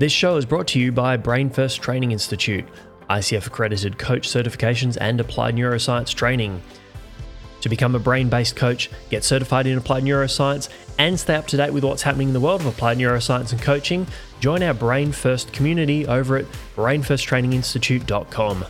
This show is brought to you by Brain First Training Institute, ICF accredited coach certifications and applied neuroscience training. To become a brain based coach, get certified in applied neuroscience, and stay up to date with what's happening in the world of applied neuroscience and coaching, join our Brain First community over at brainfirsttraininginstitute.com.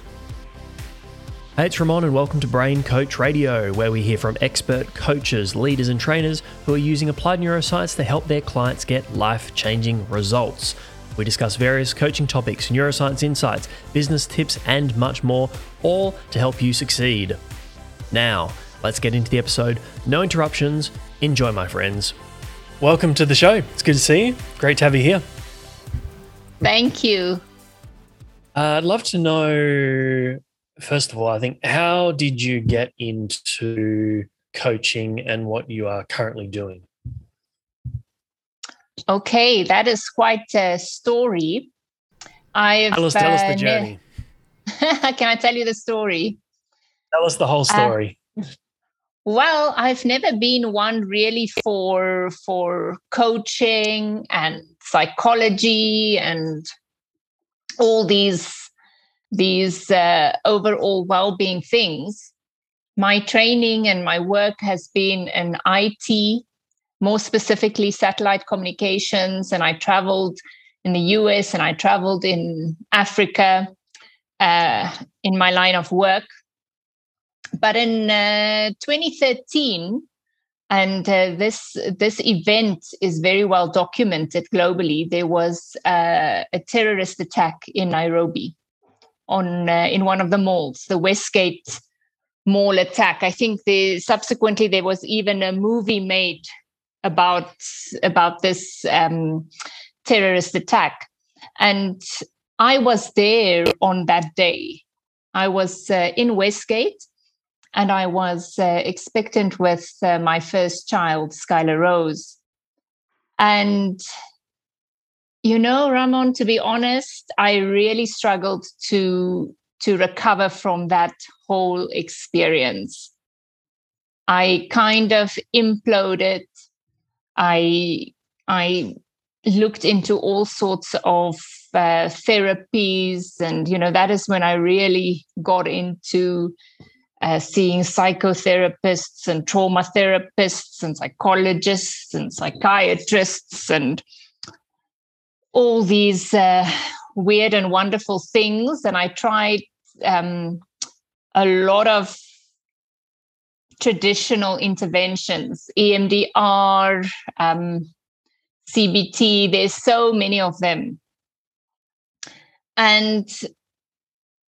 Hey, it's Ramon, and welcome to Brain Coach Radio, where we hear from expert coaches, leaders, and trainers who are using applied neuroscience to help their clients get life changing results. We discuss various coaching topics, neuroscience insights, business tips, and much more, all to help you succeed. Now, let's get into the episode. No interruptions. Enjoy, my friends. Welcome to the show. It's good to see you. Great to have you here. Thank you. Uh, I'd love to know, first of all, I think, how did you get into coaching and what you are currently doing? Okay, that is quite a story. I've tell us, tell us the uh, journey. Can I tell you the story? Tell us the whole uh, story. Uh, well, I've never been one really for for coaching and psychology and all these these uh, overall well-being things. My training and my work has been in IT more specifically satellite communications. And I traveled in the US and I traveled in Africa uh, in my line of work. But in uh, 2013, and uh, this this event is very well documented globally. There was uh, a terrorist attack in Nairobi on uh, in one of the malls, the Westgate Mall attack. I think the subsequently there was even a movie made about about this um, terrorist attack, and I was there on that day. I was uh, in Westgate, and I was uh, expectant with uh, my first child, Skylar Rose, and you know, Ramon, to be honest, I really struggled to to recover from that whole experience. I kind of imploded I I looked into all sorts of uh, therapies, and you know that is when I really got into uh, seeing psychotherapists and trauma therapists and psychologists and psychiatrists and all these uh, weird and wonderful things. And I tried um, a lot of traditional interventions, EMDR, um, CBT. There's so many of them, and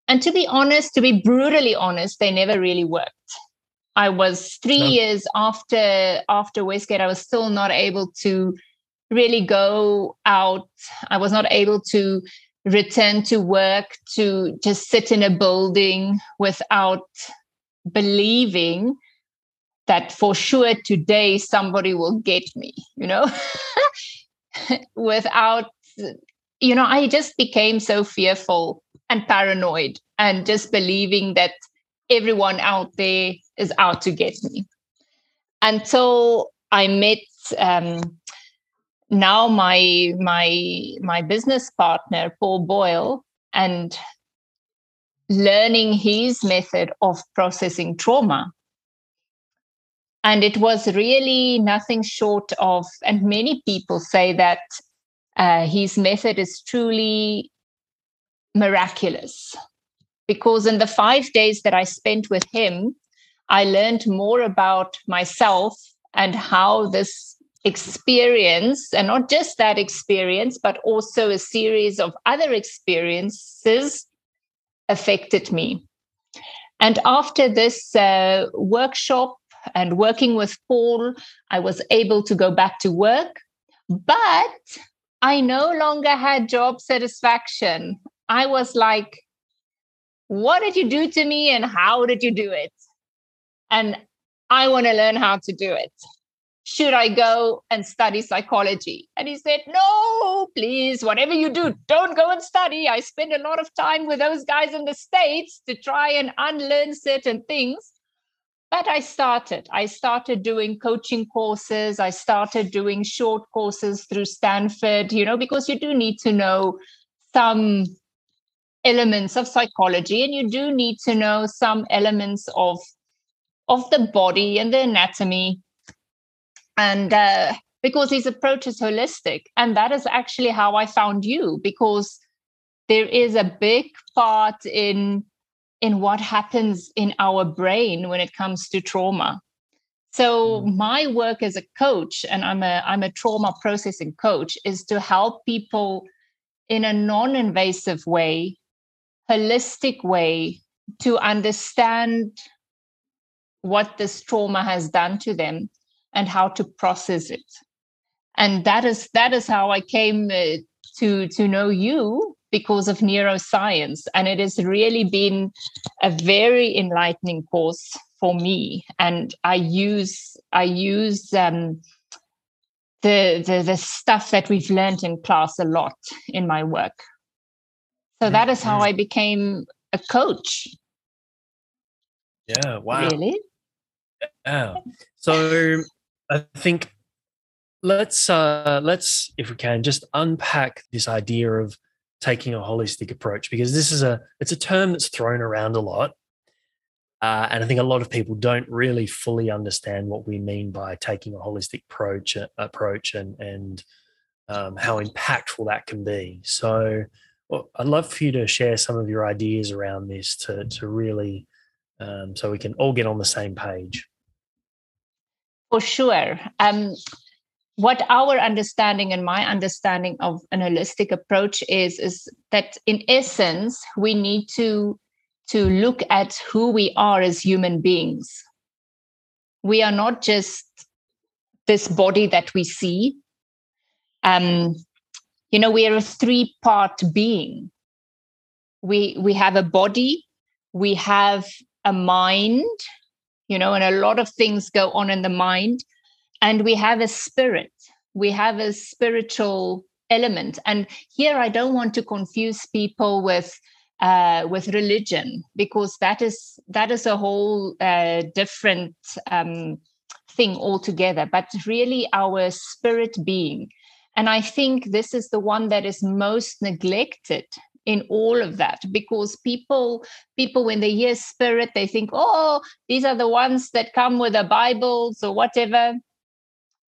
and to be honest, to be brutally honest, they never really worked. I was three no. years after after Westgate. I was still not able to really go out. I was not able to return to work to just sit in a building without believing that for sure today somebody will get me you know? Without you know i just became so fearful and paranoid and just believing that everyone out there is out to get me. Until i met um, now my my my business partner paul boyle and learning his method of processing trauma and it was really nothing short of, and many people say that uh, his method is truly miraculous. Because in the five days that I spent with him, I learned more about myself and how this experience, and not just that experience, but also a series of other experiences affected me. And after this uh, workshop, and working with Paul, I was able to go back to work, but I no longer had job satisfaction. I was like, what did you do to me and how did you do it? And I want to learn how to do it. Should I go and study psychology? And he said, No, please, whatever you do, don't go and study. I spend a lot of time with those guys in the States to try and unlearn certain things. But I started. I started doing coaching courses. I started doing short courses through Stanford, you know, because you do need to know some elements of psychology and you do need to know some elements of of the body and the anatomy and uh, because his approach is holistic and that is actually how i found you because there is a big part in in what happens in our brain when it comes to trauma so mm. my work as a coach and i'm a i'm a trauma processing coach is to help people in a non-invasive way holistic way to understand what this trauma has done to them and how to process it and that is that is how i came uh, to to know you because of neuroscience. And it has really been a very enlightening course for me. And i use i use um, the, the the stuff that we've learned in class a lot in my work. So that is how mm-hmm. i became a coach. Yeah wow. Really? Yeah. So i think let's uh let's if we can just unpack this idea of taking a holistic approach because this is a it's a term that's thrown around a lot uh, and I think a lot of people don't really fully understand what we mean by taking a holistic approach uh, approach and and um, how impactful that can be. So, well, I'd love for you to share some of your ideas around this to to really um, so we can all get on the same page. For sure. Um, what our understanding and my understanding of an holistic approach is is that in essence we need to to look at who we are as human beings. We are not just this body that we see. Um you know we are a three part being. We we have a body we have a mind you know and a lot of things go on in the mind and we have a spirit. We have a spiritual element. And here i don't want to confuse people with uh, with religion because that is that is a whole uh, different um, thing altogether but really our spirit being. And i think this is the one that is most neglected in all of that because people people when they hear spirit they think oh these are the ones that come with the bibles or whatever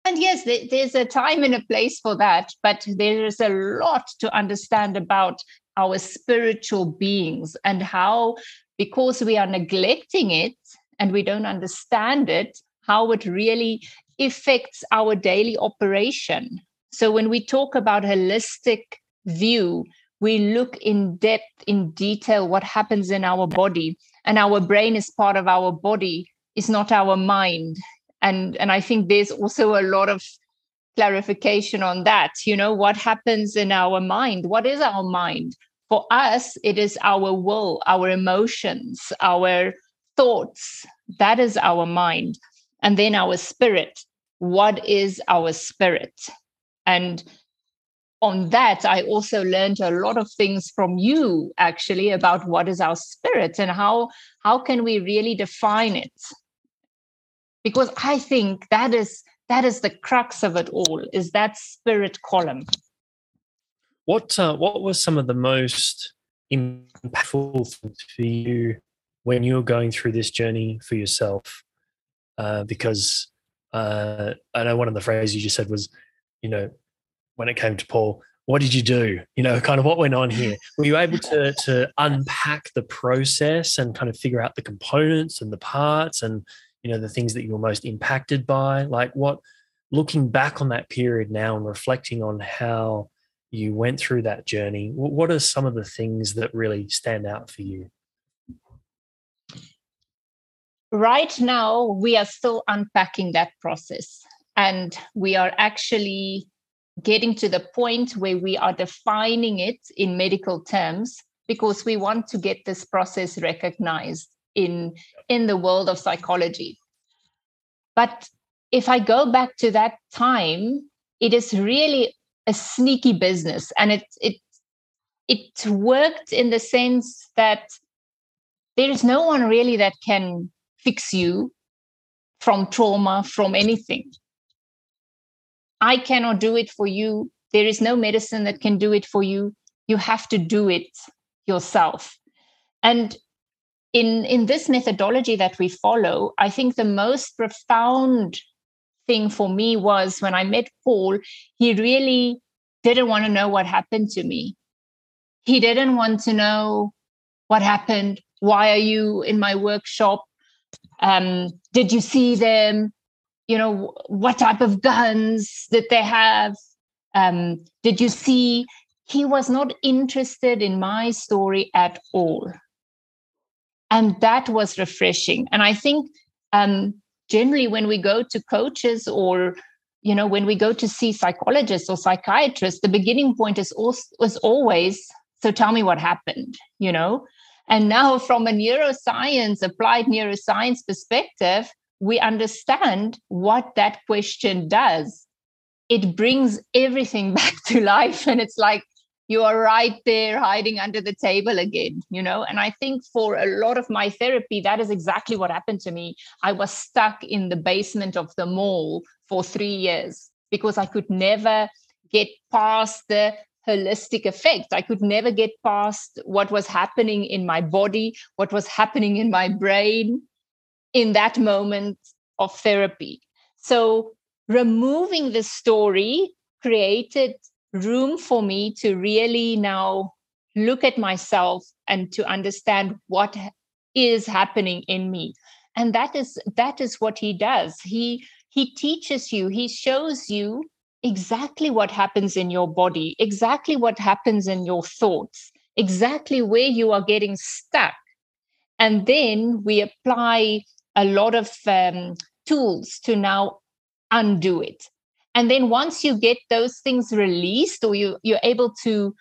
and yes there's a time and a place for that but there is a lot to understand about our spiritual beings and how because we are neglecting it and we don't understand it how it really affects our daily operation. So when we talk about holistic view we look in depth in detail what happens in our body. And our brain is part of our body is not our mind and and i think there's also a lot of clarification on that you know what happens in our mind? What is our mind? For us it is our will our emotions our thoughts. That is our mind. And then our spirit. What is our spirit? And on that i also learned a lot of things from you actually about what is our spirit and how how can we really define it because i think that is that is the crux of it all is that spirit column. What uh, what was some of the most impactful things for you when you were going through this journey for yourself? Uh, because uh, i know one of the phrases you just said was you know when it came to paul what did you do? You know kind of what went on here. Were you able to to unpack the process and kind of figure out the components and the parts and you know the things that you were most impacted by like what looking back on that period now and reflecting on how you went through that journey what are some of the things that really stand out for you? Right now we are still unpacking that process and we are actually getting to the point where we are defining it in medical terms because we want to get this process recognized in in the world of psychology but if i go back to that time it is really a sneaky business and it it it worked in the sense that there is no one really that can fix you from trauma, from anything. I cannot do it for you. There is no medicine that can do it for you. You have to do it yourself. And in, in this methodology that we follow, I think the most profound thing for me was when I met Paul, he really didn't want to know what happened to me. He didn't want to know what happened. Why are you in my workshop? Um, did you see them? You know, what type of guns did they have? Um, did you see? He was not interested in my story at all. And that was refreshing. And I think um, generally when we go to coaches or you know when we go to see psychologists or psychiatrists the beginning point is also was always so tell me what happened you know? And now from a neuroscience applied neuroscience perspective we understand what that question does. It brings everything back to life. And it's like you are right there hiding under the table again you know? And i think for a lot of my therapy that is exactly what happened to me. I was stuck in the basement of the mall for 3 years because i could never get past the holistic effect. I could never get past what was happening in my body what was happening in my brain in that moment of therapy. So removing the story created room for me to really now look at myself and to understand what is happening in me. And that is that is what he does. He he teaches you he shows you exactly what happens in your body exactly what happens in your thoughts exactly where you are getting stuck. And then we apply a lot of um, tools to now undo it and then once you get those things released or you you're able to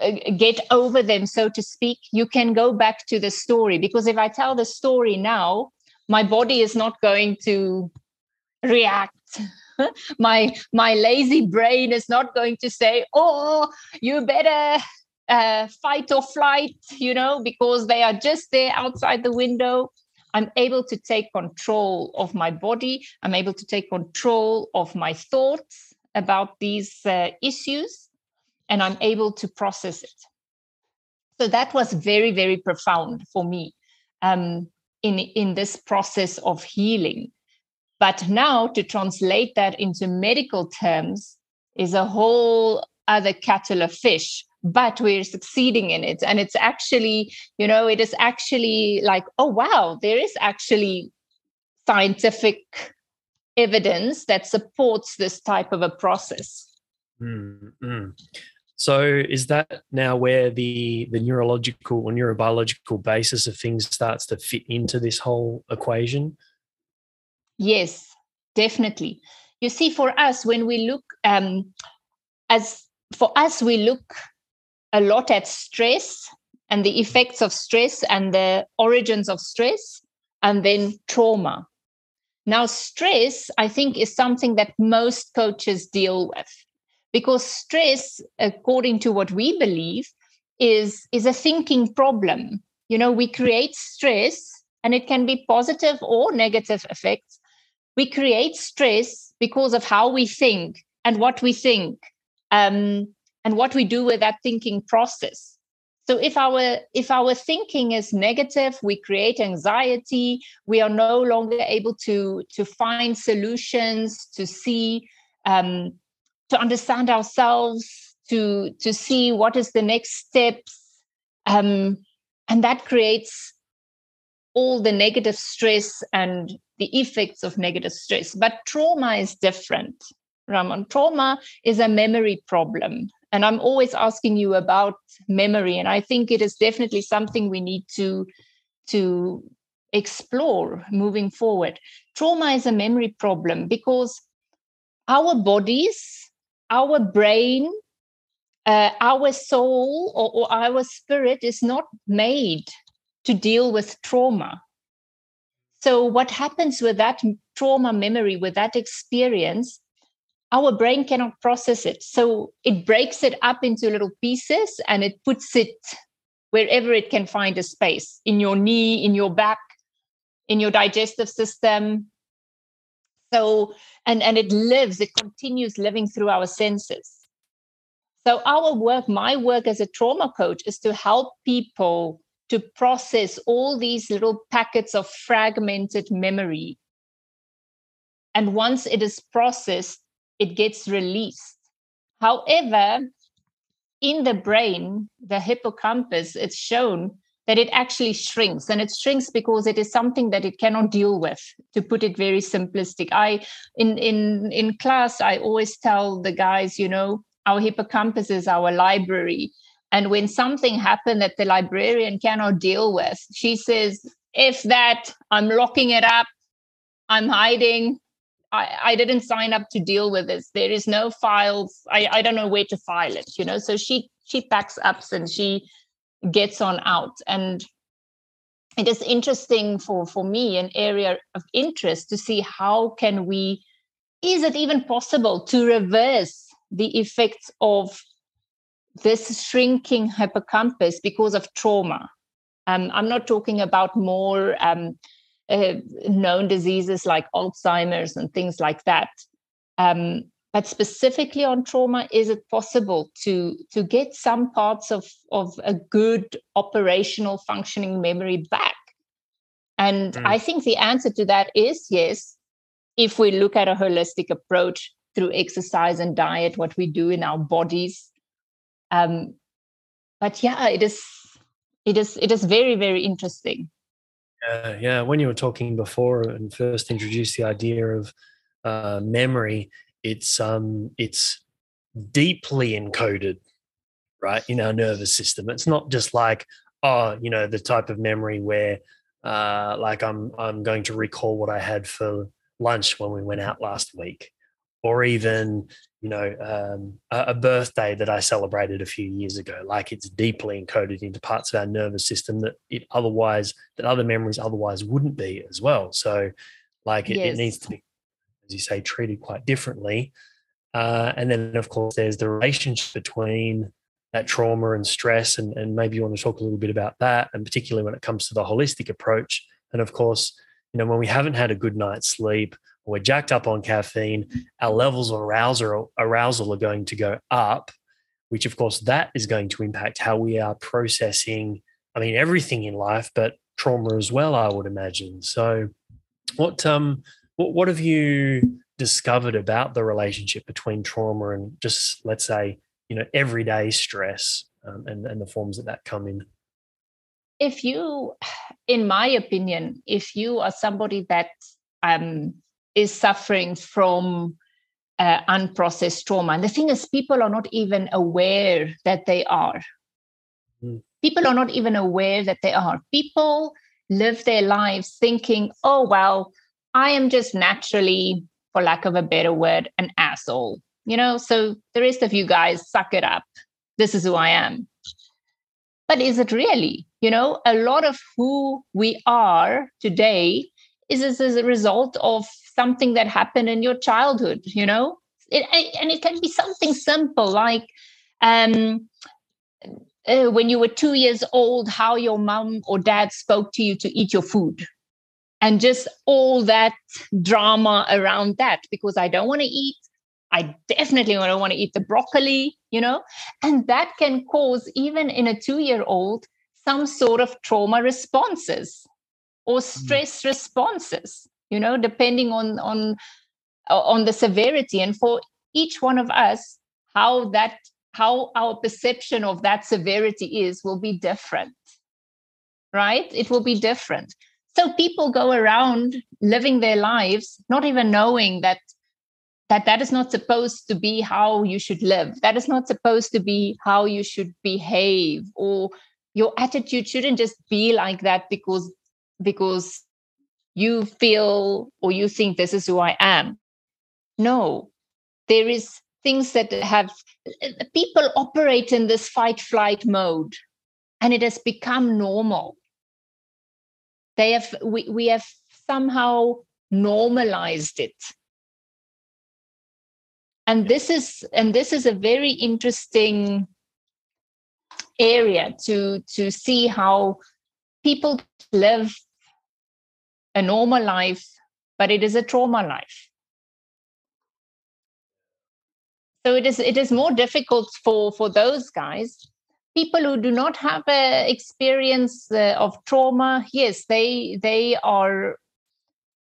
uh, get over them so to speak you can go back to the story. Because if i tell the story now my body is not going to react. My my lazy brain is not going to say oh you better uh, fight or flight you know because they are just there outside the window I'm able to take control of my body. I'm able to take control of my thoughts about these uh, issues, and I'm able to process it. So that was very, very profound for me um, in, in this process of healing. But now to translate that into medical terms is a whole other cattle or fish but we're succeeding in it. And it's actually you know it is actually like oh wow there is actually scientific evidence that supports this type of a process. Mm-hmm. so is that now where the the neurological or neurobiological basis of things starts to fit into this whole equation? Yes definitely. You see for us when we look um as for us we look a lot at stress and the effects of stress and the origins of stress, and then trauma. Now, stress, I think, is something that most coaches deal with because stress, according to what we believe, is, is a thinking problem. You know, we create stress, and it can be positive or negative effects. We create stress because of how we think and what we think. Um, and what we do with that thinking process. So if our if our thinking is negative we create anxiety. We are no longer able to to find solutions to see um, to understand ourselves to to see what is the next steps um, and that creates all the negative stress and the effects of negative stress. But trauma is different Ramon. Trauma is a memory problem. And I'm always asking you about memory. And I think it is definitely something we need to, to explore moving forward. Trauma is a memory problem because our bodies, our brain, uh, our soul or, or our spirit is not made to deal with trauma. So, what happens with that trauma memory, with that experience, our brain cannot process it. So it breaks it up into little pieces and it puts it wherever it can find a space in your knee, in your back, in your digestive system, So, and, and it lives, it continues living through our senses. So, our work, my work as a trauma coach, is to help people to process all these little packets of fragmented memory. And once it is processed, it gets released. However, in the brain, the hippocampus, it's shown that it actually shrinks and it shrinks because it is something that it cannot deal with to put it very simplistic i in in in class i always tell the guys you know our hippocampus is our library and when something happened that the librarian cannot deal with, she says, if that, I'm locking it up, I'm hiding. I, I didn't sign up to deal with this. There is no files. I, I don't know where to file it, you know. So she she packs up and she gets on out. And it is interesting for, for me, an area of interest to see how can we, is it even possible to reverse the effects of this shrinking hippocampus because of trauma. Um, I'm not talking about more um, uh, known diseases like Alzheimer's and things like that. Um, but specifically on trauma, is it possible to, to get some parts of, of a good operational functioning memory back? And mm. I think the answer to that is yes, if we look at a holistic approach through exercise and diet, what we do in our bodies, um, but yeah, it is it is it is very very interesting. Yeah, yeah. When you were talking before and first introduced the idea of uh, memory, it's um it's deeply encoded, right, in our nervous system. It's not just like oh, you know, the type of memory where uh, like I'm I'm going to recall what I had for lunch when we went out last week, or even you know, um, a, birthday that I celebrated a few years ago. Like it's deeply encoded into parts of our nervous system that it otherwise, that other memories otherwise wouldn't be as well. So, like it, yes. it needs to be, as you say, treated quite differently. Uh, and then, of course, there's the relationship between that trauma and stress. And, and maybe you want to talk a little bit about that, and particularly when it comes to the holistic approach. And of course, you know, when we haven't had a good night's sleep, we're jacked up on caffeine, our levels of arousal, arousal are going to go up, which of course that is going to impact how we are processing, I mean, everything in life, but trauma as well, I would imagine. So what um what, what have you discovered about the relationship between trauma and just let's say, you know, everyday stress um, and, and the forms that that come in? If you, in my opinion, if you are somebody that um, is suffering from uh, unprocessed trauma. And the thing is, people are not even aware that they are. Mm. People are not even aware that they are. People live their lives thinking, oh, well, I am just naturally, for lack of a better word, an asshole. You know, so the rest of you guys suck it up. This is who I am. But is it really? You know, a lot of who we are today is as a result of something that happened in your childhood you know? It, and it can be something simple like um, uh, when you were two years old how your mom or dad spoke to you to eat your food. And just all that drama around that because i don't want to eat i definitely don't want to eat the broccoli you know? And that can cause even in a two year old some sort of trauma responses or mm. stress responses you know depending on on on the severity and for each one of us how that how our perception of that severity is will be different right? It will be different. So people go around living their lives not even knowing that that that is not supposed to be how you should live. That is not supposed to be how you should behave or your attitude shouldn't just be like that because because you feel or you think this is who I am. No, there is things that have people operate in this fight flight mode and it has become normal. They have we, we have somehow normalized it. And this is and this is a very interesting area to to see how people live a normal life, but it is a trauma life. So it is it is more difficult for for those guys. People who do not have a experience uh, of trauma, yes, they they are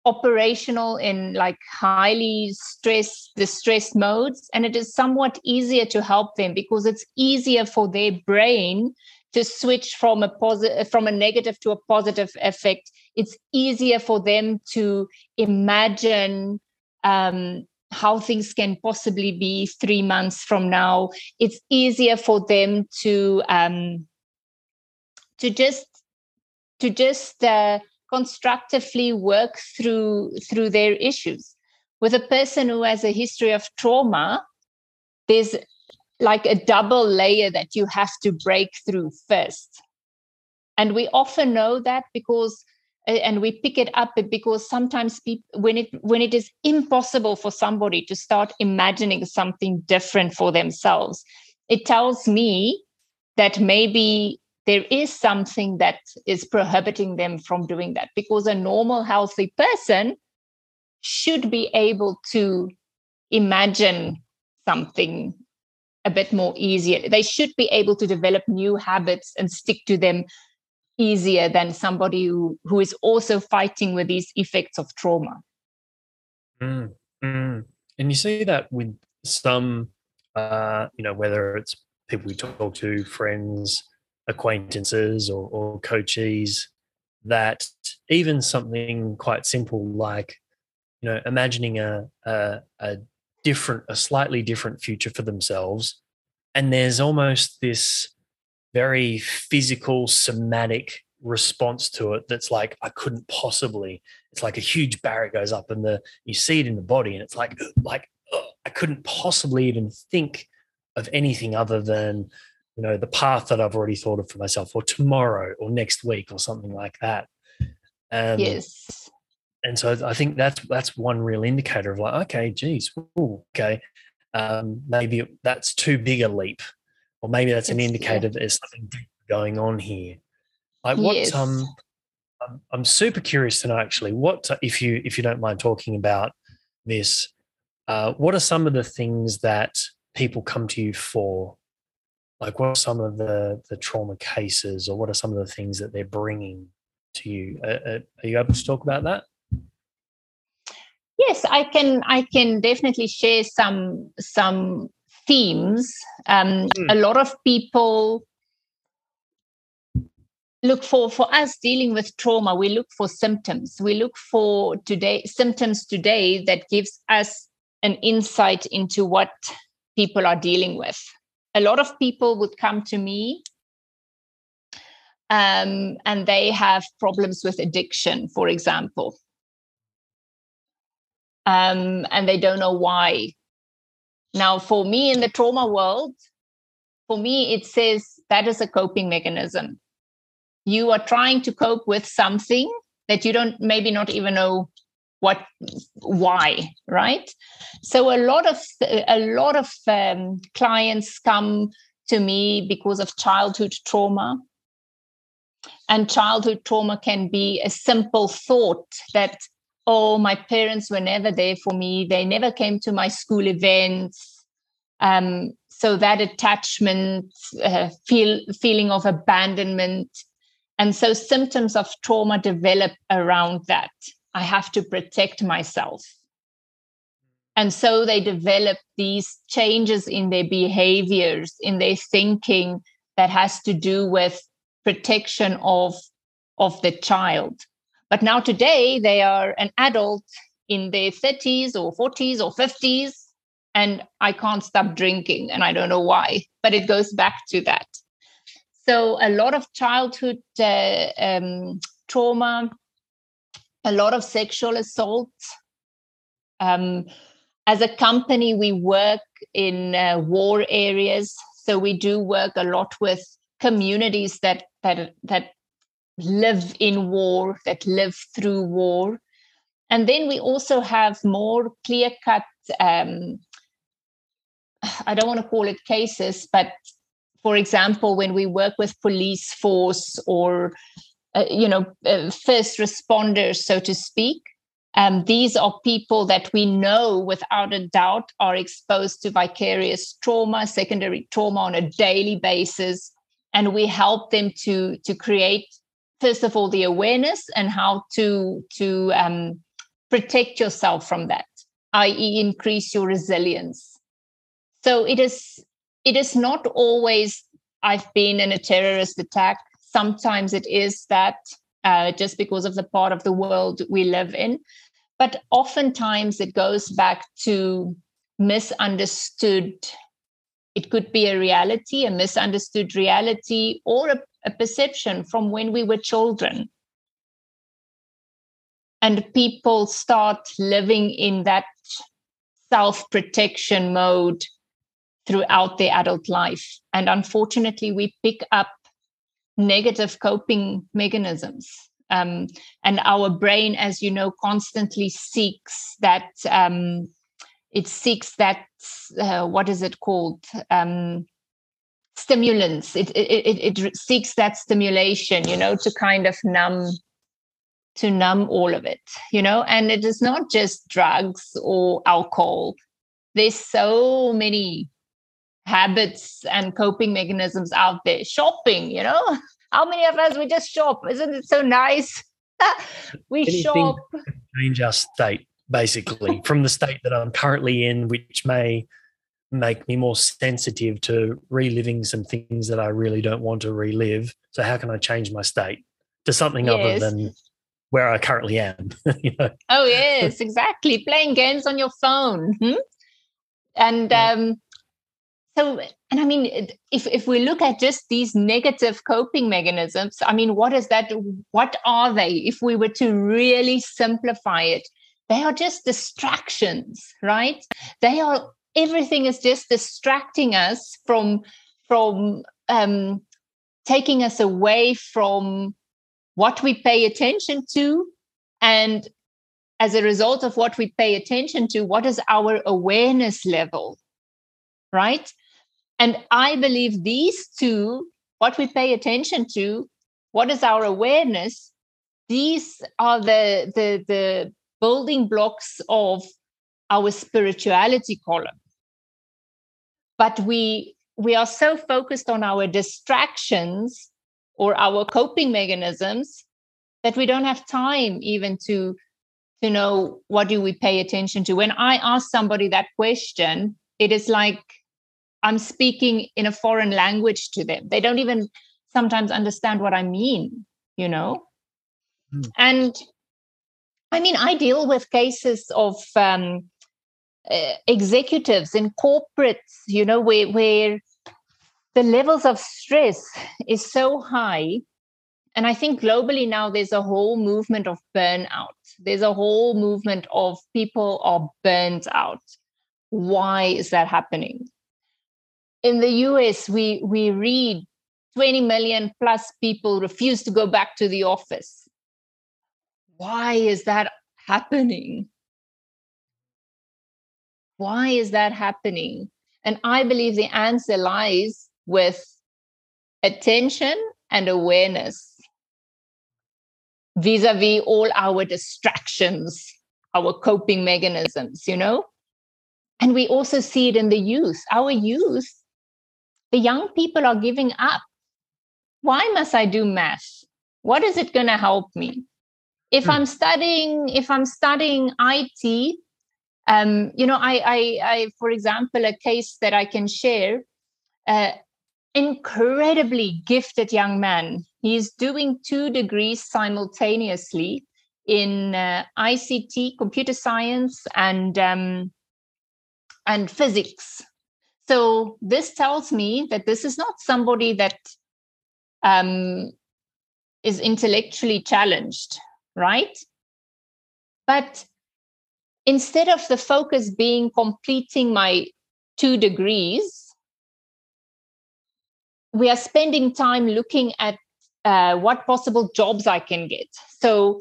operational in like highly stress distressed modes and it is somewhat easier to help them because it's easier for their brain to switch from a positive from a negative to a positive effect it's easier for them to imagine um, how things can possibly be three months from now. It's easier for them to um, to just to just uh, constructively work through through their issues. With a person who has a history of trauma there's like a double layer that you have to break through first. And we often know that because and we pick it up because sometimes people, when it when it is impossible for somebody to start imagining something different for themselves it tells me that maybe there is something that is prohibiting them from doing that because a normal healthy person should be able to imagine something a bit more easier they should be able to develop new habits and stick to them easier than somebody who, who is also fighting with these effects of trauma mm, mm. and you see that with some uh, you know whether it's people we talk to friends acquaintances or, or coachees that even something quite simple like you know imagining a, a, a different a slightly different future for themselves. And there's almost this very physical somatic response to it that's like i couldn't possibly it's like a huge barrier goes up and the you see it in the body and it's like like i couldn't possibly even think of anything other than you know the path that i've already thought of for myself or tomorrow or next week or something like that. Um, yes and so i think that's that's one real indicator of like okay geez ooh, okay um, maybe that's too big a leap or maybe that's an indicator yeah. that there's something going on here like what yes. um I'm, I'm super curious to know actually what if you if you don't mind talking about this uh, what are some of the things that people come to you for like what are some of the the trauma cases or what are some of the things that they're bringing to you uh, uh, are you able to talk about that yes i can i can definitely share some some themes um, mm. a lot of people look for for us dealing with trauma we look for symptoms we look for today symptoms today that gives us an insight into what people are dealing with a lot of people would come to me um, and they have problems with addiction, for example. Um, and they don't know why. Now, for me in the trauma world, for me, it says that is a coping mechanism. You are trying to cope with something that you don't maybe not even know what why right so a lot of a lot of um, clients come to me because of childhood trauma and childhood trauma can be a simple thought that oh my parents were never there for me they never came to my school events um, so that attachment uh, feel feeling of abandonment and so symptoms of trauma develop around that I have to protect myself. And so they develop these changes in their behaviors, in their thinking that has to do with protection of, of the child. But now today they are an adult in their 30s or 40s or 50s, and I can't stop drinking, and I don't know why, but it goes back to that. So a lot of childhood uh, um, trauma a lot of sexual assault. Um, as a company, we work in uh, war areas, so we do work a lot with communities that that that live in war, that live through war, and then we also have more clear cut. Um, I don't want to call it cases, but for example, when we work with police force or uh, you know uh, first responders so to speak Um, these are people that we know without a doubt are exposed to vicarious trauma, secondary trauma on a daily basis. And we help them to, to create, first of all, the awareness and how to, to um, protect yourself from that, i.e., increase your resilience. So it is it is not always I've been in a terrorist attack. Sometimes it is that uh, just because of the part of the world we live in. But oftentimes it goes back to misunderstood. It could be a reality, a misunderstood reality, or a, a perception from when we were children. And people start living in that self protection mode throughout their adult life. And unfortunately, we pick up negative coping mechanisms. Um, and our brain, as you know, constantly seeks that. Um, it seeks that. Uh, what is it called? Um, stimulants. It, it it it seeks that stimulation. You know, to kind of numb to numb all of it. You know, and it is not just drugs or alcohol. There's so many habits and coping mechanisms out there. Shopping, you know, how many of us we just shop? Isn't it so nice? we Anything shop. Change our state, basically, from the state that I'm currently in, which may make me more sensitive to reliving some things that I really don't want to relive. So, how can I change my state to something yes. other than where I currently am? you know? Oh, yes, exactly. Playing games on your phone. Hmm? And yeah. um, so and i mean if if we look at just these negative coping mechanisms i mean what is that what are they if we were to really simplify it they are just distractions right they are everything is just distracting us from from um taking us away from what we pay attention to and as a result of what we pay attention to what is our awareness level right and I believe these two, what we pay attention to, what is our awareness, these are the, the, the building blocks of our spirituality column. But we we are so focused on our distractions or our coping mechanisms that we don't have time even to to know what do we pay attention to when i ask somebody that question it is like I'm speaking in a foreign language to them. They don't even sometimes understand what I mean, you know? Mm. And I mean, I deal with cases of um, uh, executives in corporates, you know, where, where the levels of stress is so high. And I think globally now there's a whole movement of burnout. There's a whole movement of people are burnt out. Why is that happening? in the US, we, we read 20 million plus people refuse to go back to the office. Why is that happening? Why is that happening? And I believe the answer lies with attention and awareness vis a vis all our distractions, our coping mechanisms, you know? And we also see it in the youth. Our youth the young people are giving up. Why must I do math? What is it going to help me? If hmm. I'm studying, if I'm studying IT, um, you know, I, I, I, for example, a case that I can share, uh, incredibly gifted young man. He's doing two degrees simultaneously in uh, ICT, computer science, and um, and physics. So this tells me that this is not somebody that um, is intellectually challenged, right? But instead of the focus being completing my two degrees, we are spending time looking at uh, what possible jobs I can get. So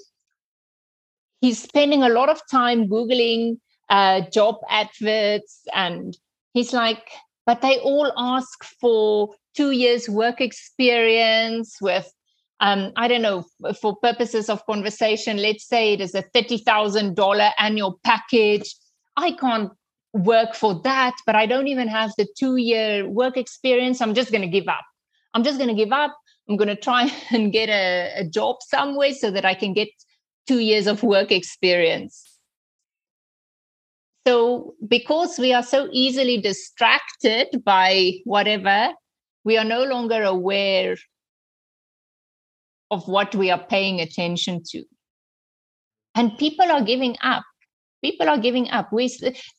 he's spending a lot of time Googling uh, job adverts and he's like, but they all ask for two years work experience with um, I don't know, for purposes of conversation, let's say it is a $30,000 annual package. I can't work for that, but I don't even have the two year work experience. I'm just going to give up. I'm just going to give up. I'm going to try and get a, a job somewhere so that I can get two years of work experience. So, because we are so easily distracted by whatever, we are no longer aware of what we are paying attention to. And people are giving up. People are giving up. We,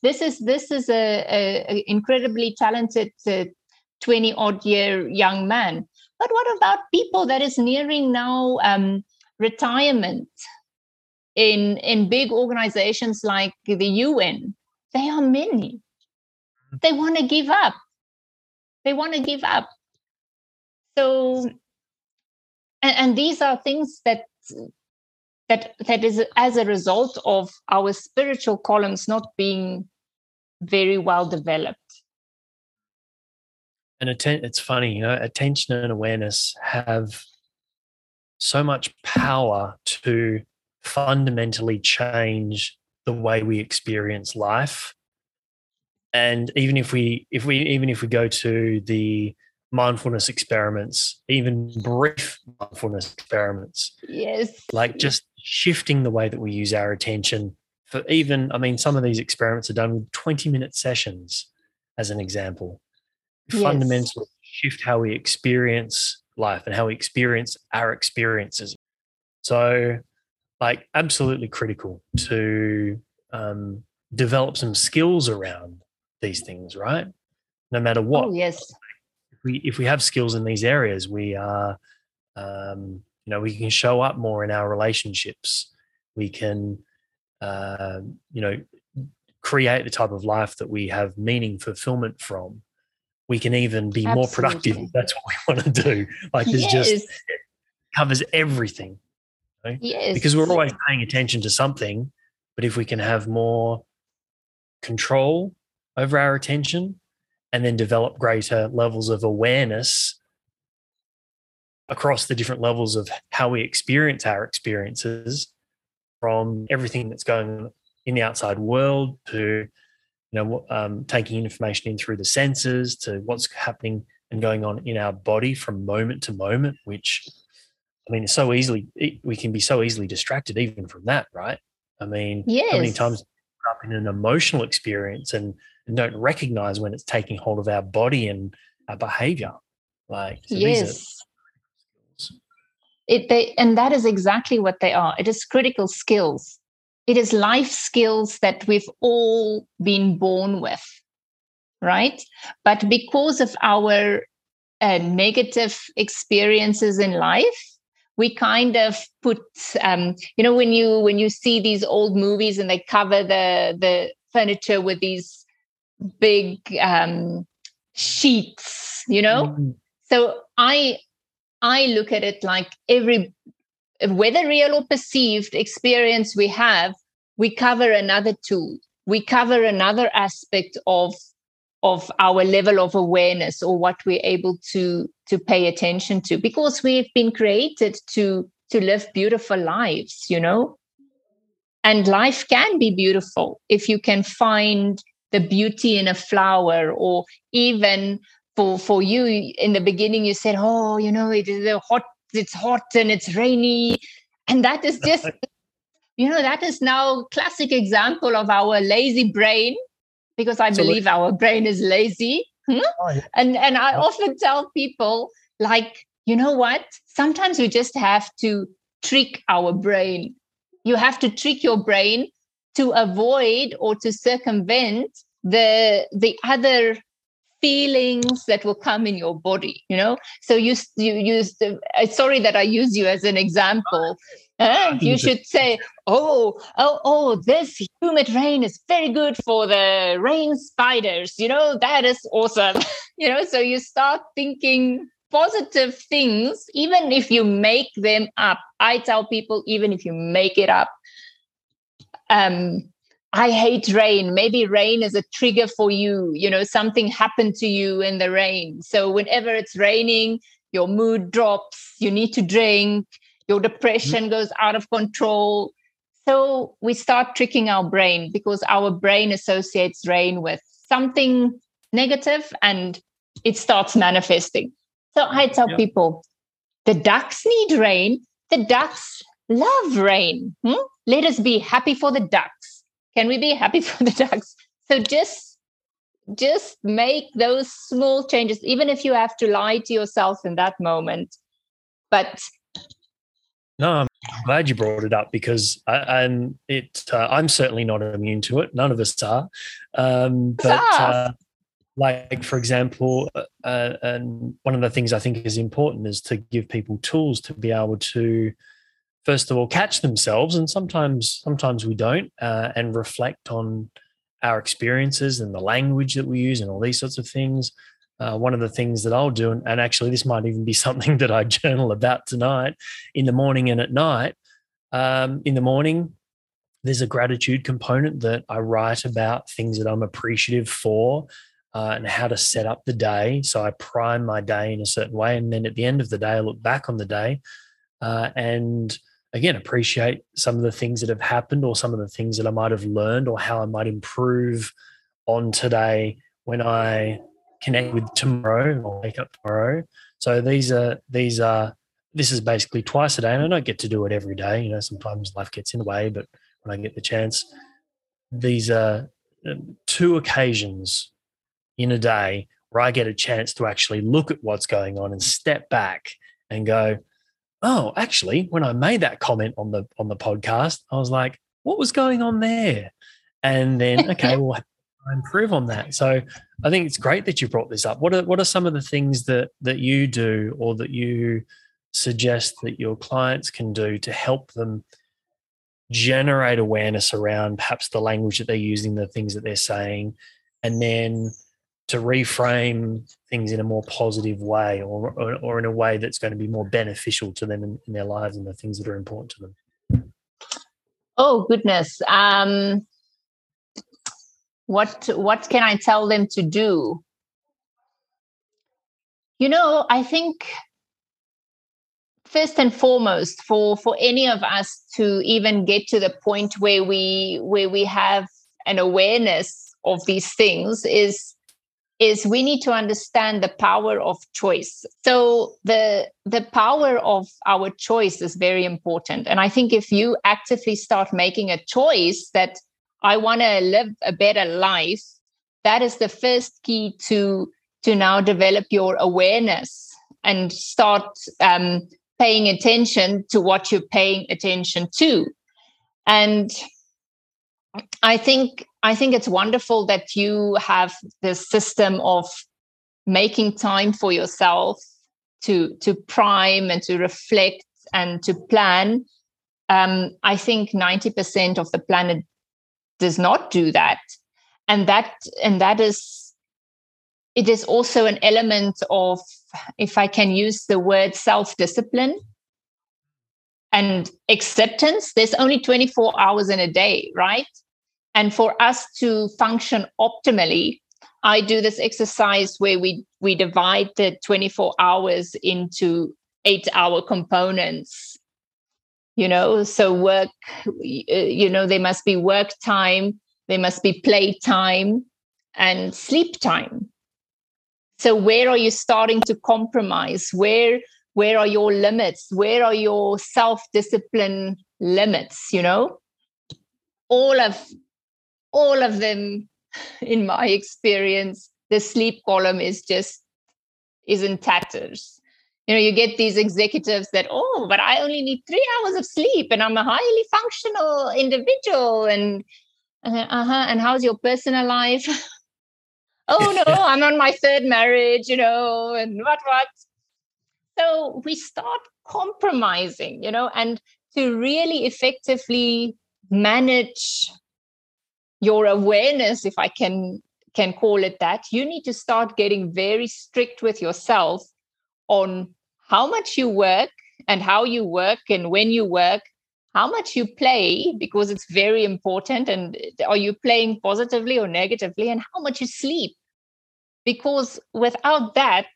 this is this is a, a, a incredibly talented twenty uh, odd year young man. But what about people that is nearing now um, retirement in in big organizations like the UN? They are many. They want to give up. They want to give up. So and, and these are things that that that is as a result of our spiritual columns not being very well developed. And atten- it's funny you know attention and awareness have so much power to fundamentally change the way we experience life. And even if we if we even if we go to the mindfulness experiments, even brief mindfulness experiments. Yes. Like just shifting the way that we use our attention for even, I mean, some of these experiments are done with 20 minute sessions, as an example. Yes. Fundamentally shift how we experience life and how we experience our experiences. So, like, absolutely critical to um, develop some skills around these things, right? No matter what. Oh, yes we if we have skills in these areas, we are um, you know we can show up more in our relationships. We can uh, you know create the type of life that we have meaning fulfillment from. We can even be Absolutely. more productive. That's what we want to do. Like it's yes. just covers everything. Yes. Because we're always paying attention to something, but if we can have more control over our attention, and then develop greater levels of awareness across the different levels of how we experience our experiences from everything that's going on in the outside world to you know um, taking information in through the senses to what's happening and going on in our body from moment to moment which i mean so easily we can be so easily distracted even from that right i mean yes. how many times up in an emotional experience and and don't recognize when it's taking hold of our body and our behavior. Like so yes. It, they, and that is exactly what they are. It is critical skills. It is life skills that we've all been born with, right? But because of our uh, negative experiences in life, we kind of put, um, you know, when you when you see these old movies and they cover the the furniture with these big um, sheets you know mm-hmm. so i i look at it like every whether real or perceived experience we have we cover another tool we cover another aspect of of our level of awareness or what we're able to to pay attention to because we've been created to to live beautiful lives you know? And life can be beautiful if you can find the beauty in a flower or even for for you in the beginning you said oh you know it is hot it's hot and it's rainy. And that is just you know that is now classic example of our lazy brain because i so believe our brain is lazy hmm? oh, yeah. and and i often tell people like you know what sometimes you just have to trick our brain you have to trick your brain to avoid or to circumvent the the other feelings that will come in your body you know? So you you use the uh, sorry that i use you as an example uh, you should say oh oh oh this humid rain is very good for the rain spiders you know? That is awesome. You know so you start thinking positive things even if you make them up. I tell people even if you make it up um I hate rain. Maybe rain is a trigger for you. You know, something happened to you in the rain. So whenever it's raining, your mood drops, you need to drink, your depression mm-hmm. goes out of control. So we start tricking our brain because our brain associates rain with something negative and it starts manifesting. So I tell yep. people the ducks need rain. The ducks love rain. Hmm? Let us be happy for the ducks. Can we be happy for the ducks? So just just make those small changes, even if you have to lie to yourself in that moment. But no, I'm glad you brought it up because I, am it. Uh, I'm certainly not immune to it. None of us are. Um, but uh, like for example, uh, and one of the things I think is important is to give people tools to be able to, first of all, catch themselves, and sometimes sometimes we don't, uh, and reflect on our experiences and the language that we use and all these sorts of things. Uh, one of the things that I'll do, and, and actually this might even be something that I journal about tonight, in the morning and at night. Um, in the morning, there's a gratitude component that I write about things that I'm appreciative for. Uh, and how to set up the day. So I prime my day in a certain way. And then at the end of the day, I look back on the day uh, and again appreciate some of the things that have happened or some of the things that I might have learned or how I might improve on today when I connect with tomorrow or wake up tomorrow. So these are these are this is basically twice a day, and I don't get to do it every day. You know, sometimes life gets in the way, but when I get the chance, these are um, two occasions in a day where I get a chance to actually look at what's going on and step back and go, oh, actually, when I made that comment on the on the podcast, I was like, what was going on there? And then, okay, well, I improve on that. So I think it's great that you brought this up. What are what are some of the things that that you do or that you suggest that your clients can do to help them generate awareness around perhaps the language that they're using, the things that they're saying, and then to reframe things in a more positive way or, or, or in a way that's going to be more beneficial to them in, in, their lives and the things that are important to them. Oh goodness. Um, what what can i tell them to do? You know i think first and foremost for for any of us to even get to the point where we where we have an awareness of these things is is we need to understand the power of choice. So the the power of our choice is very important. And i think if you actively start making a choice that i want to live a better life that is the first key to to now develop your awareness and start um, paying attention to what you're paying attention to. And i think I think it's wonderful that you have this system of making time for yourself to to prime and to reflect and to plan. Um, I think 90% of the planet does not do that. And that and that is it is also an element of, if I can use the word self-discipline and acceptance. There's only 24 hours in a day, right? And for us to function optimally, I do this exercise where we we divide the 24 hours into eight hour components. You know, so work, uh, you know, there must be work time, there must be play time, and sleep time. So where are you starting to compromise? Where where are your limits? Where are your self discipline limits? You know, all of all of them, in my experience, the sleep column is just is in tatters. You know, you get these executives that, oh, but I only need three hours of sleep and I'm a highly functional individual. And uh-huh, and how's your personal life? oh no, I'm on my third marriage, you know, and what what. So we start compromising, you know, and to really effectively manage your awareness if i can can call it that you need to start getting very strict with yourself on how much you work and how you work and when you work how much you play because it's very important. And are you playing positively or negatively and how much you sleep? Because without that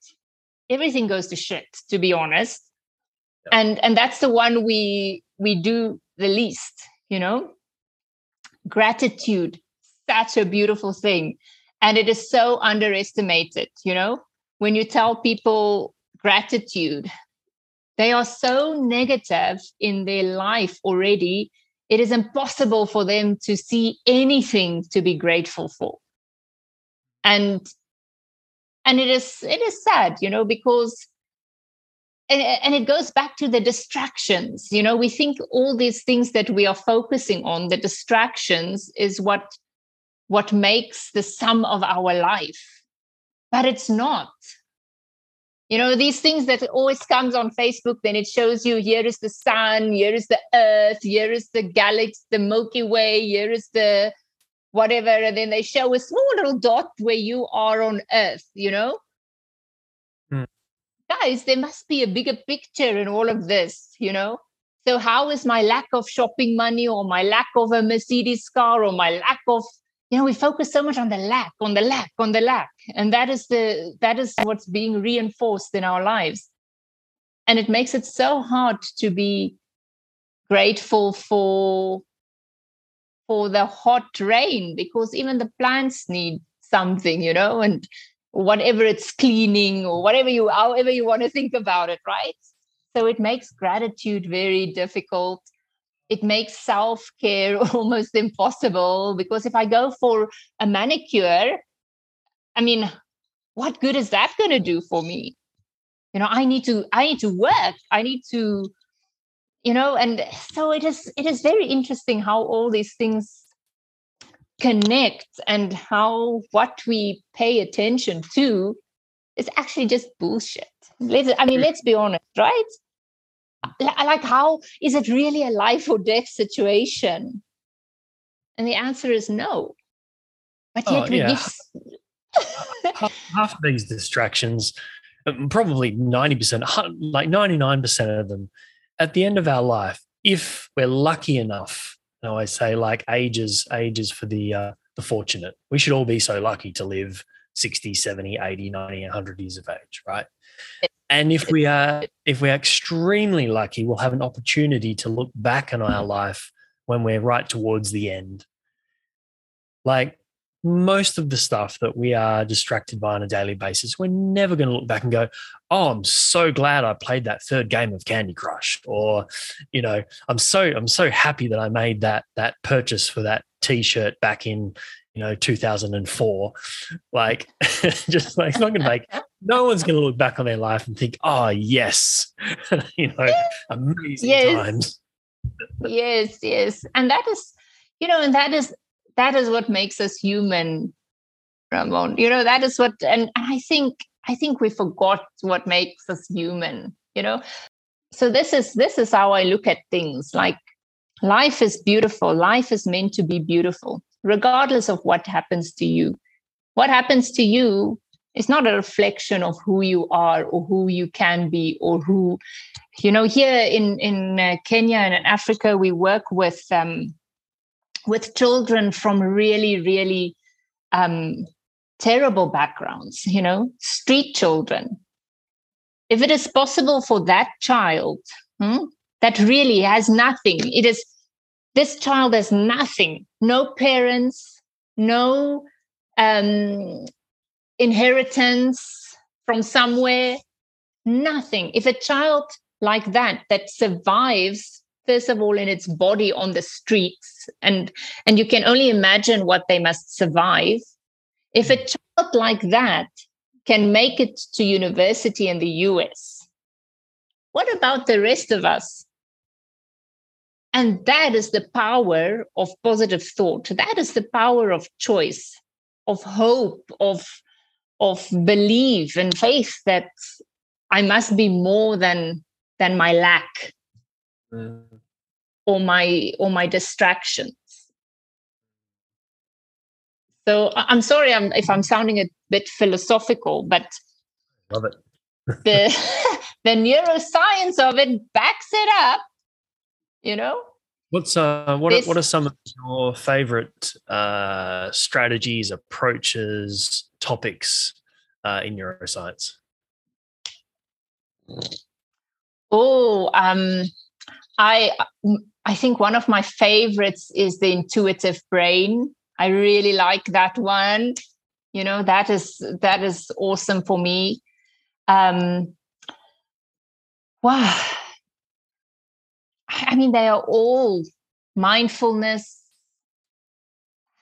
everything goes to shit to be honest. Yeah. and and that's the one we we do the least you know gratitude such a beautiful thing. And it is so underestimated you know? When you tell people gratitude they are so negative in their life already it is impossible for them to see anything to be grateful for. And and it is it is sad you know because and, and it goes back to the distractions. You know we think all these things that we are focusing on the distractions is what what makes the sum of our life. But it's not. You know these things that always comes on facebook then it shows you here is the sun here is the earth here is the galaxy the milky way here is the whatever and then they show a small little dot where you are on earth you know? Hmm. Guys there must be a bigger picture in all of this you know? So how is my lack of shopping money or my lack of a mercedes car or my lack of you know we focus so much on the lack on the lack on the lack. And that is the that is what's being reinforced in our lives. And it makes it so hard to be grateful for for the hot rain because even the plants need something, you know, and whatever it's cleaning or whatever you, however you want to think about it, right? So it makes gratitude very difficult. It makes self care almost impossible because if I go for a manicure, I mean, what good is that going to do for me? You know, I need to, I need to work. I need to you know and so it is it is very interesting how all these things connect and how what we pay attention to is actually just bullshit. Let's i mean let's be honest right? Like how is it really a life or death situation? And the answer is no. But yet oh, yeah. half, half of these distractions um, probably 90% like 99% of them at the end of our life, if we're lucky enough, I always say like ages, ages for the uh, the fortunate. We should all be so lucky to live 60, 70, 80, 90, 100 years of age, right? And if we are if we're extremely lucky, we'll have an opportunity to look back on our life when we're right towards the end. Like most of the stuff that we are distracted by on a daily basis, we're never going to look back and go, "Oh, I'm so glad I played that third game of Candy Crush," or, you know, "I'm so I'm so happy that I made that that purchase for that T-shirt back in you know 2004." Like, just like it's not going to make no one's going to look back on their life and think, "Oh, yes, you know, amazing yes. times." yes, yes, and that is, you know, and that is that is what makes us human ramon. You know that is what and i think i think we forgot what makes us human you know? So this is this is how i look at things like life is beautiful. Life is meant to be beautiful regardless of what happens to you. What happens to you is not a reflection of who you are or who you can be or who you know here in in uh, kenya and in africa we work with um, with children from really, really um, terrible backgrounds, you know, street children. If it is possible for that child hmm, that really has nothing, it is this child has nothing, no parents, no um, inheritance from somewhere, nothing. If a child like that that survives first of all in its body on the streets and and you can only imagine what they must survive. If a child like that can make it to university in the US what about the rest of us? And that is the power of positive thought. That is the power of choice of hope of of belief and faith that i must be more than than my lack mm. or my or my distractions. So i'm sorry I'm, if i'm sounding a bit philosophical but love it. the the neuroscience of it backs it up you know? What's uh what this, what are some of your favorite uh strategies approaches topics uh in neuroscience? Oh, um, I I think one of my favorites is the intuitive brain. I really like that one. You know, that is that is awesome for me. Um, wow. I mean, they are all mindfulness,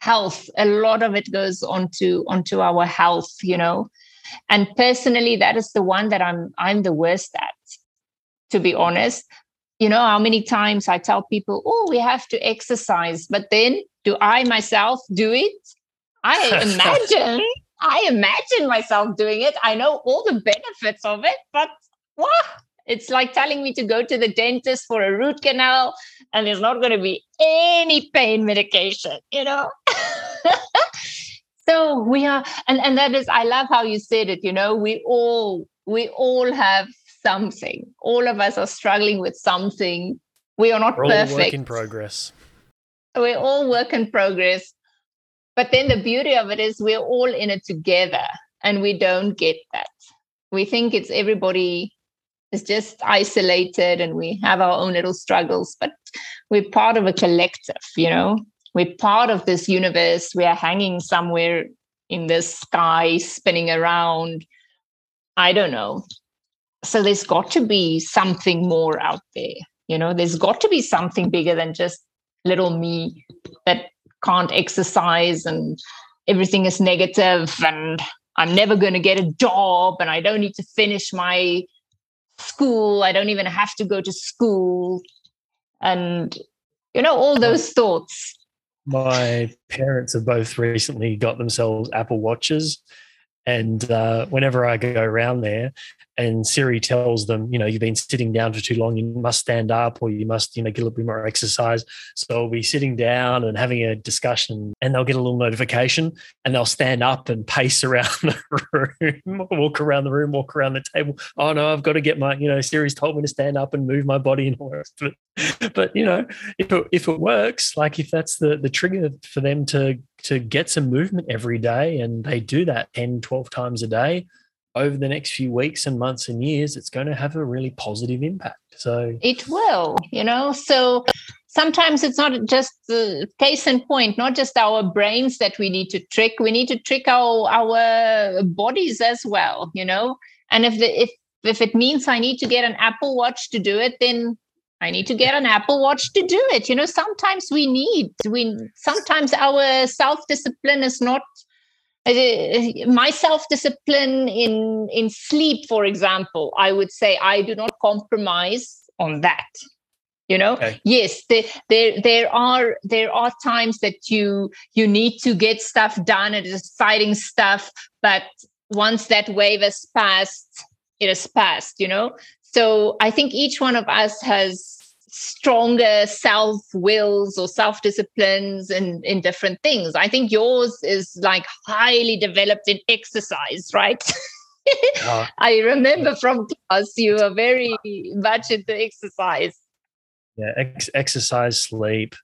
health. A lot of it goes onto onto our health, you know. And personally, that is the one that I'm I'm the worst at, to be honest. You know how many times I tell people, oh, we have to exercise, but then do I myself do it? I imagine, I imagine myself doing it. I know all the benefits of it, but what? It's like telling me to go to the dentist for a root canal and there's not going to be any pain medication, you know? so we are and and that is i love how you said it you know we all we all have something. All of us are struggling with something. We are not we're perfect all work in progress. We're all work in progress. But then the beauty of it is we're all in it together and we don't get that. We think it's everybody is just isolated and we have our own little struggles but we're part of a collective you know? We're part of this universe. We are hanging somewhere in the sky spinning around. I don't know so there's got to be something more out there you know? There's got to be something bigger than just little me that can't exercise and everything is negative and i'm never going to get a job and i don't need to finish my school. I don't even have to go to school. And you know all those thoughts. My parents have both recently got themselves Apple Watches. And uh, whenever I go around there, and Siri tells them, you know, you've been sitting down for too long, you must stand up or you must, you know, get a little bit more exercise. So I'll be sitting down and having a discussion and they'll get a little notification and they'll stand up and pace around the room, walk around the room, walk around the table. Oh no, I've got to get my, you know, Siri's told me to stand up and move my body and all of it. But you know, if it, if it works, like if that's the the trigger for them to to get some movement every day and they do that 10, 12 times a day, over the next few weeks and months and years, it's going to have a really positive impact. So it will, you know. So sometimes it's not just the case in point, not just our brains that we need to trick. We need to trick our our bodies as well, you know. And if the if if it means I need to get an Apple Watch to do it, then I need to get an Apple Watch to do it. You know, sometimes we need we sometimes our self discipline is not Uh, my self discipline in in sleep for example i would say i do not compromise on that you know okay. yes there, there there are there are times that you you need to get stuff done and it's exciting stuff but once that wave has passed it has passed you know so i think each one of us has stronger self wills or self disciplines in, in different things. I think yours is like highly developed in exercise, right? Uh, I remember from class you were very much into exercise. Yeah, ex- exercise, sleep.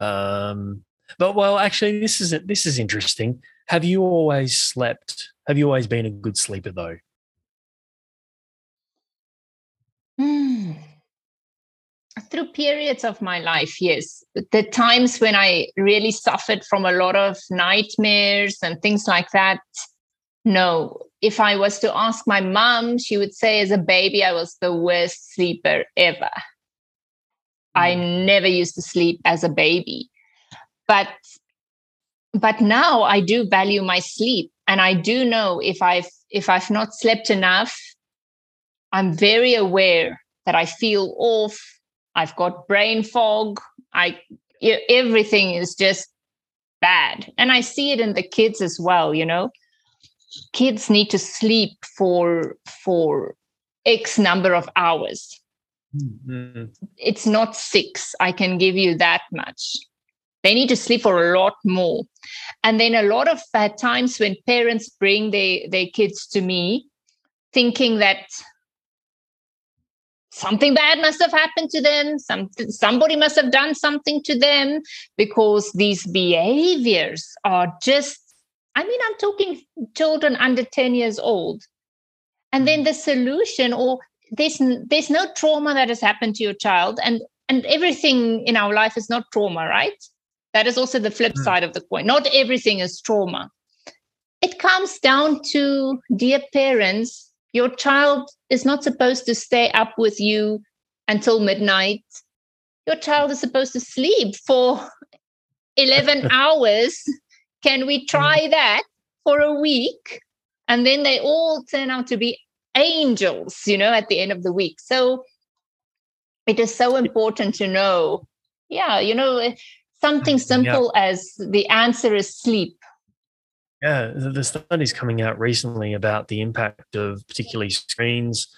Um, but well, actually, this is this is interesting. Have you always slept? Have you always been a good sleeper, though? Through periods of my life yes. The times when i really suffered from a lot of nightmares and things like that no. If i was to ask my mom she would say as a baby i was the worst sleeper ever. Mm. i never used to sleep as a baby. But but now i do value my sleep and i do know if i've if i've not slept enough i'm very aware that i feel off I've got brain fog. I everything is just bad. And I see it in the kids as well, you know. Kids need to sleep for for X number of hours. Mm-hmm. It's not six. I can give you that much. They need to sleep for a lot more. And then a lot of uh, times when parents bring their, their kids to me, thinking that something bad must have happened to them. Some, somebody must have done something to them because these behaviors are just i mean i'm talking children under 10 years old. And then the solution or there's there's no trauma that has happened to your child. And and everything in our life is not trauma right? That is also the flip mm. side of the coin. Not everything is trauma. It comes down to dear parents your child is not supposed to stay up with you until midnight your child is supposed to sleep for 11 hours can we try hmm. that for a week and then they all turn out to be angels, you know, at the end of the week. So it is so important to know, yeah, you know, something simple yeah. as the answer is sleep. Yeah, the studies coming out recently about the impact of particularly screens,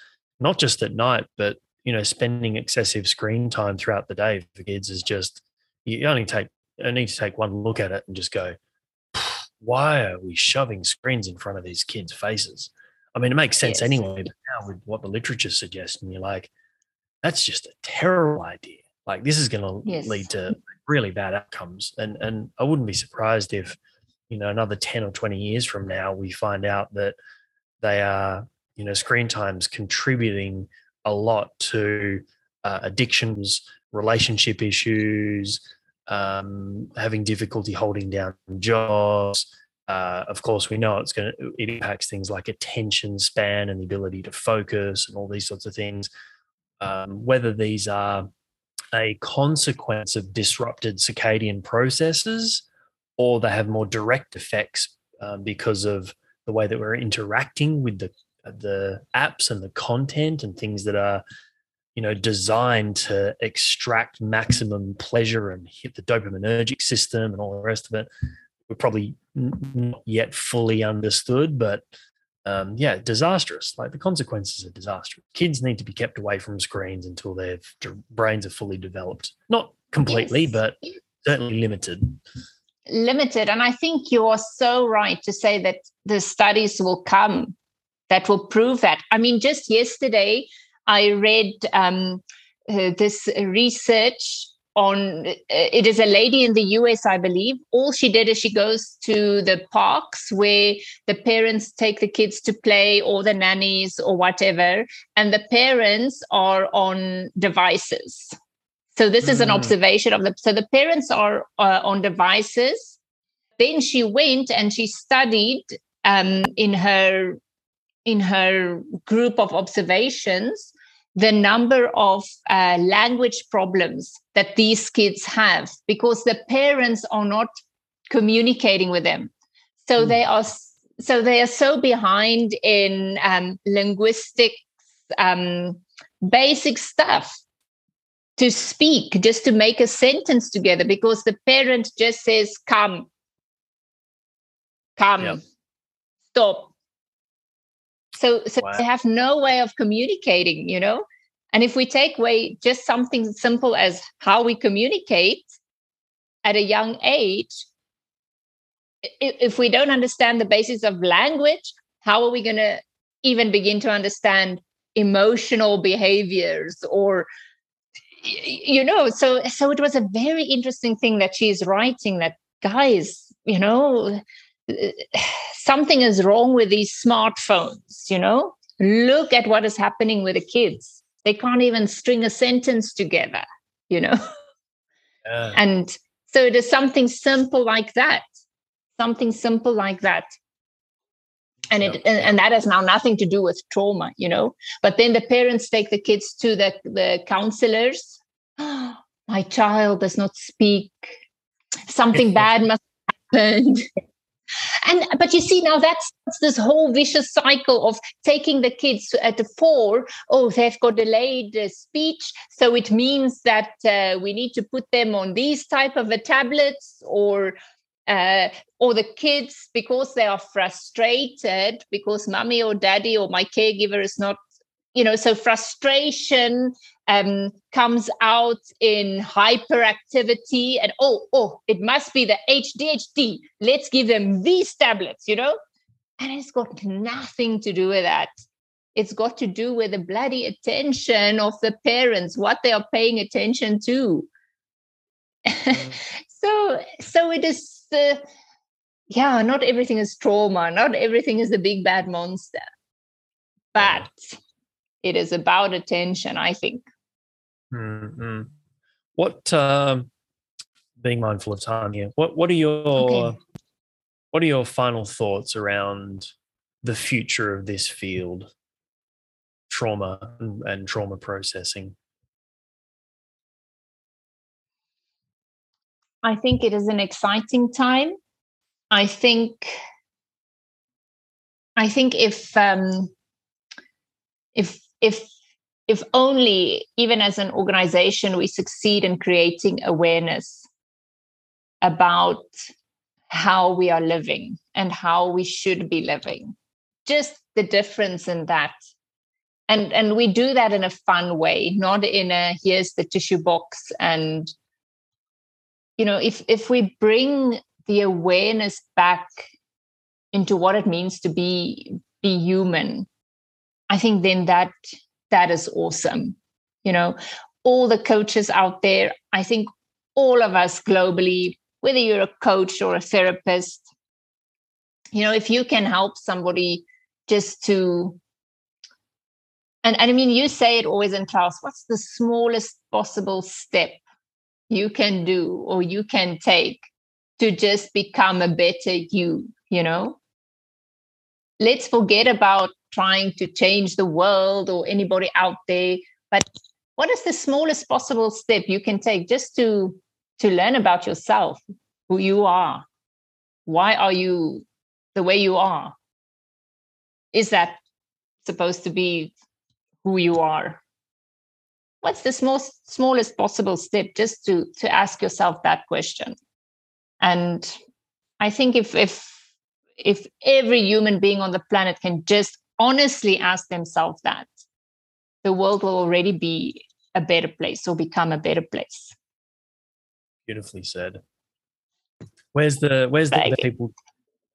not just at night, but you know, spending excessive screen time throughout the day for kids is just you only take I need to take one look at it and just go, why are we shoving screens in front of these kids' faces? I mean, it makes sense yes. anyway, but now with what the literature suggests, and you're like, that's just a terrible idea. Like this is going to yes. lead to really bad outcomes, and and I wouldn't be surprised if, you know, another ten or twenty years from now, we find out that they are, you know, screen times contributing a lot to uh, addictions, relationship issues, um, having difficulty holding down jobs, uh, of course, we know it's going to it impacts things like attention span and the ability to focus and all these sorts of things. Um, whether these are a consequence of disrupted circadian processes or they have more direct effects um, because of the way that we're interacting with the the apps and the content and things that are you know designed to extract maximum pleasure and hit the dopaminergic system and all the rest of it we're probably not yet fully understood, but um, yeah, disastrous. Like the consequences are disastrous. Kids need to be kept away from screens until their brains are fully developed. Not completely, yes. but certainly limited. Limited. And I think you are so right to say that the studies will come that will prove that. I mean, just yesterday, I read um, uh, this research on it is a lady in the US I believe all she did is she goes to the parks where the parents take the kids to play or the nannies or whatever and the parents are on devices so this mm. is an mm. observation of the so the parents are uh, on devices then she went and she studied um, in her in her group of observations the number of uh, language problems that these kids have because the parents are not communicating with them so mm. they are so they are so behind in um, linguistics um, basic stuff to speak just to make a sentence together because the parent just says come come yep. stop so so wow. they have no way of communicating you know and if we take away just something simple as how we communicate at a young age if we don't understand the basis of language how are we going to even begin to understand emotional behaviors or you know so so it was a very interesting thing that she's writing that guys you know something is wrong with these smartphones you know? Look at what is happening with the kids. They can't even string a sentence together you know? Yeah. and so it is something simple like that something simple like that and it and, and, that has now nothing to do with trauma you know? But then the parents take the kids to the the counselors. Oh, my child does not speak. Something bad must have happened. And but you see now that's, that's this whole vicious cycle of taking the kids at four oh they've got delayed uh, speech. So it means that uh, we need to put them on these type of a tablets or uh, or the kids because they are frustrated because mommy or daddy or my caregiver is not you know so frustration um, comes out in hyperactivity and oh oh it must be the adhd let's give them these tablets you know? And it's got nothing to do with that. It's got to do with the bloody attention of the parents what they are paying attention to. Mm. so so it is uh, yeah not everything is trauma not everything is the big bad monster but it is about attention i think mm-hmm. what um being mindful of time here what what are your okay. what are your final thoughts around the future of this field trauma and, and trauma processing i think it is an exciting time. I think i think if um if if if only even as an organization we succeed in creating awareness about how we are living and how we should be living. Just the difference in that. And and we do that in a fun way not in a here's the tissue box and you know if if we bring the awareness back into what it means to be be human I think then that that is awesome. You know, all the coaches out there, I think all of us globally, whether you're a coach or a therapist, you know, if you can help somebody just to and, and I mean, you say it always in class what's the smallest possible step you can do or you can take to just become a better you, you know? Let's forget about trying to change the world or anybody out there but what is the smallest possible step you can take just to to learn about yourself who you are? Why are you the way you are? Is that supposed to be who you are what's the smallest smallest possible step just to to ask yourself that question and i think if if if every human being on the planet can just honestly ask themselves that, the world will already be a better place or become a better place. Beautifully said. Where's the where's the, the people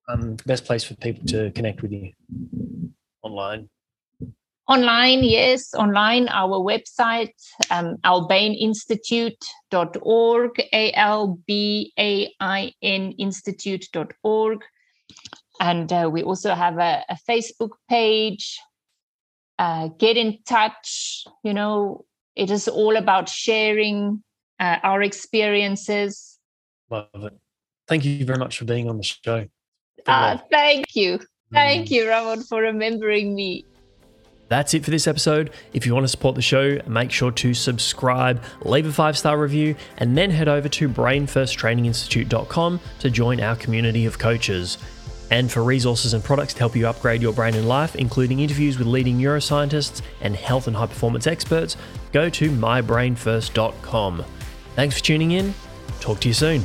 um best place for people to connect with you online? Online, yes, online, our website, um, albain.institute.org, A L B A I N institute.org and uh, we also have a, a facebook page. Uh, get in touch you know it is all about sharing uh, our experiences. Love it. Thank you very much for being on the show. Uh, thank you. Thank mm. you ramon for remembering me that's it for this episode. If you want to support the show, make sure to subscribe, leave a five star review, and then head over to brainfirsttraininginstitute.com to join our community of coaches. And for resources and products to help you upgrade your brain and life, including interviews with leading neuroscientists and health and high performance experts, go to mybrainfirst.com. Thanks for tuning in. Talk to you soon.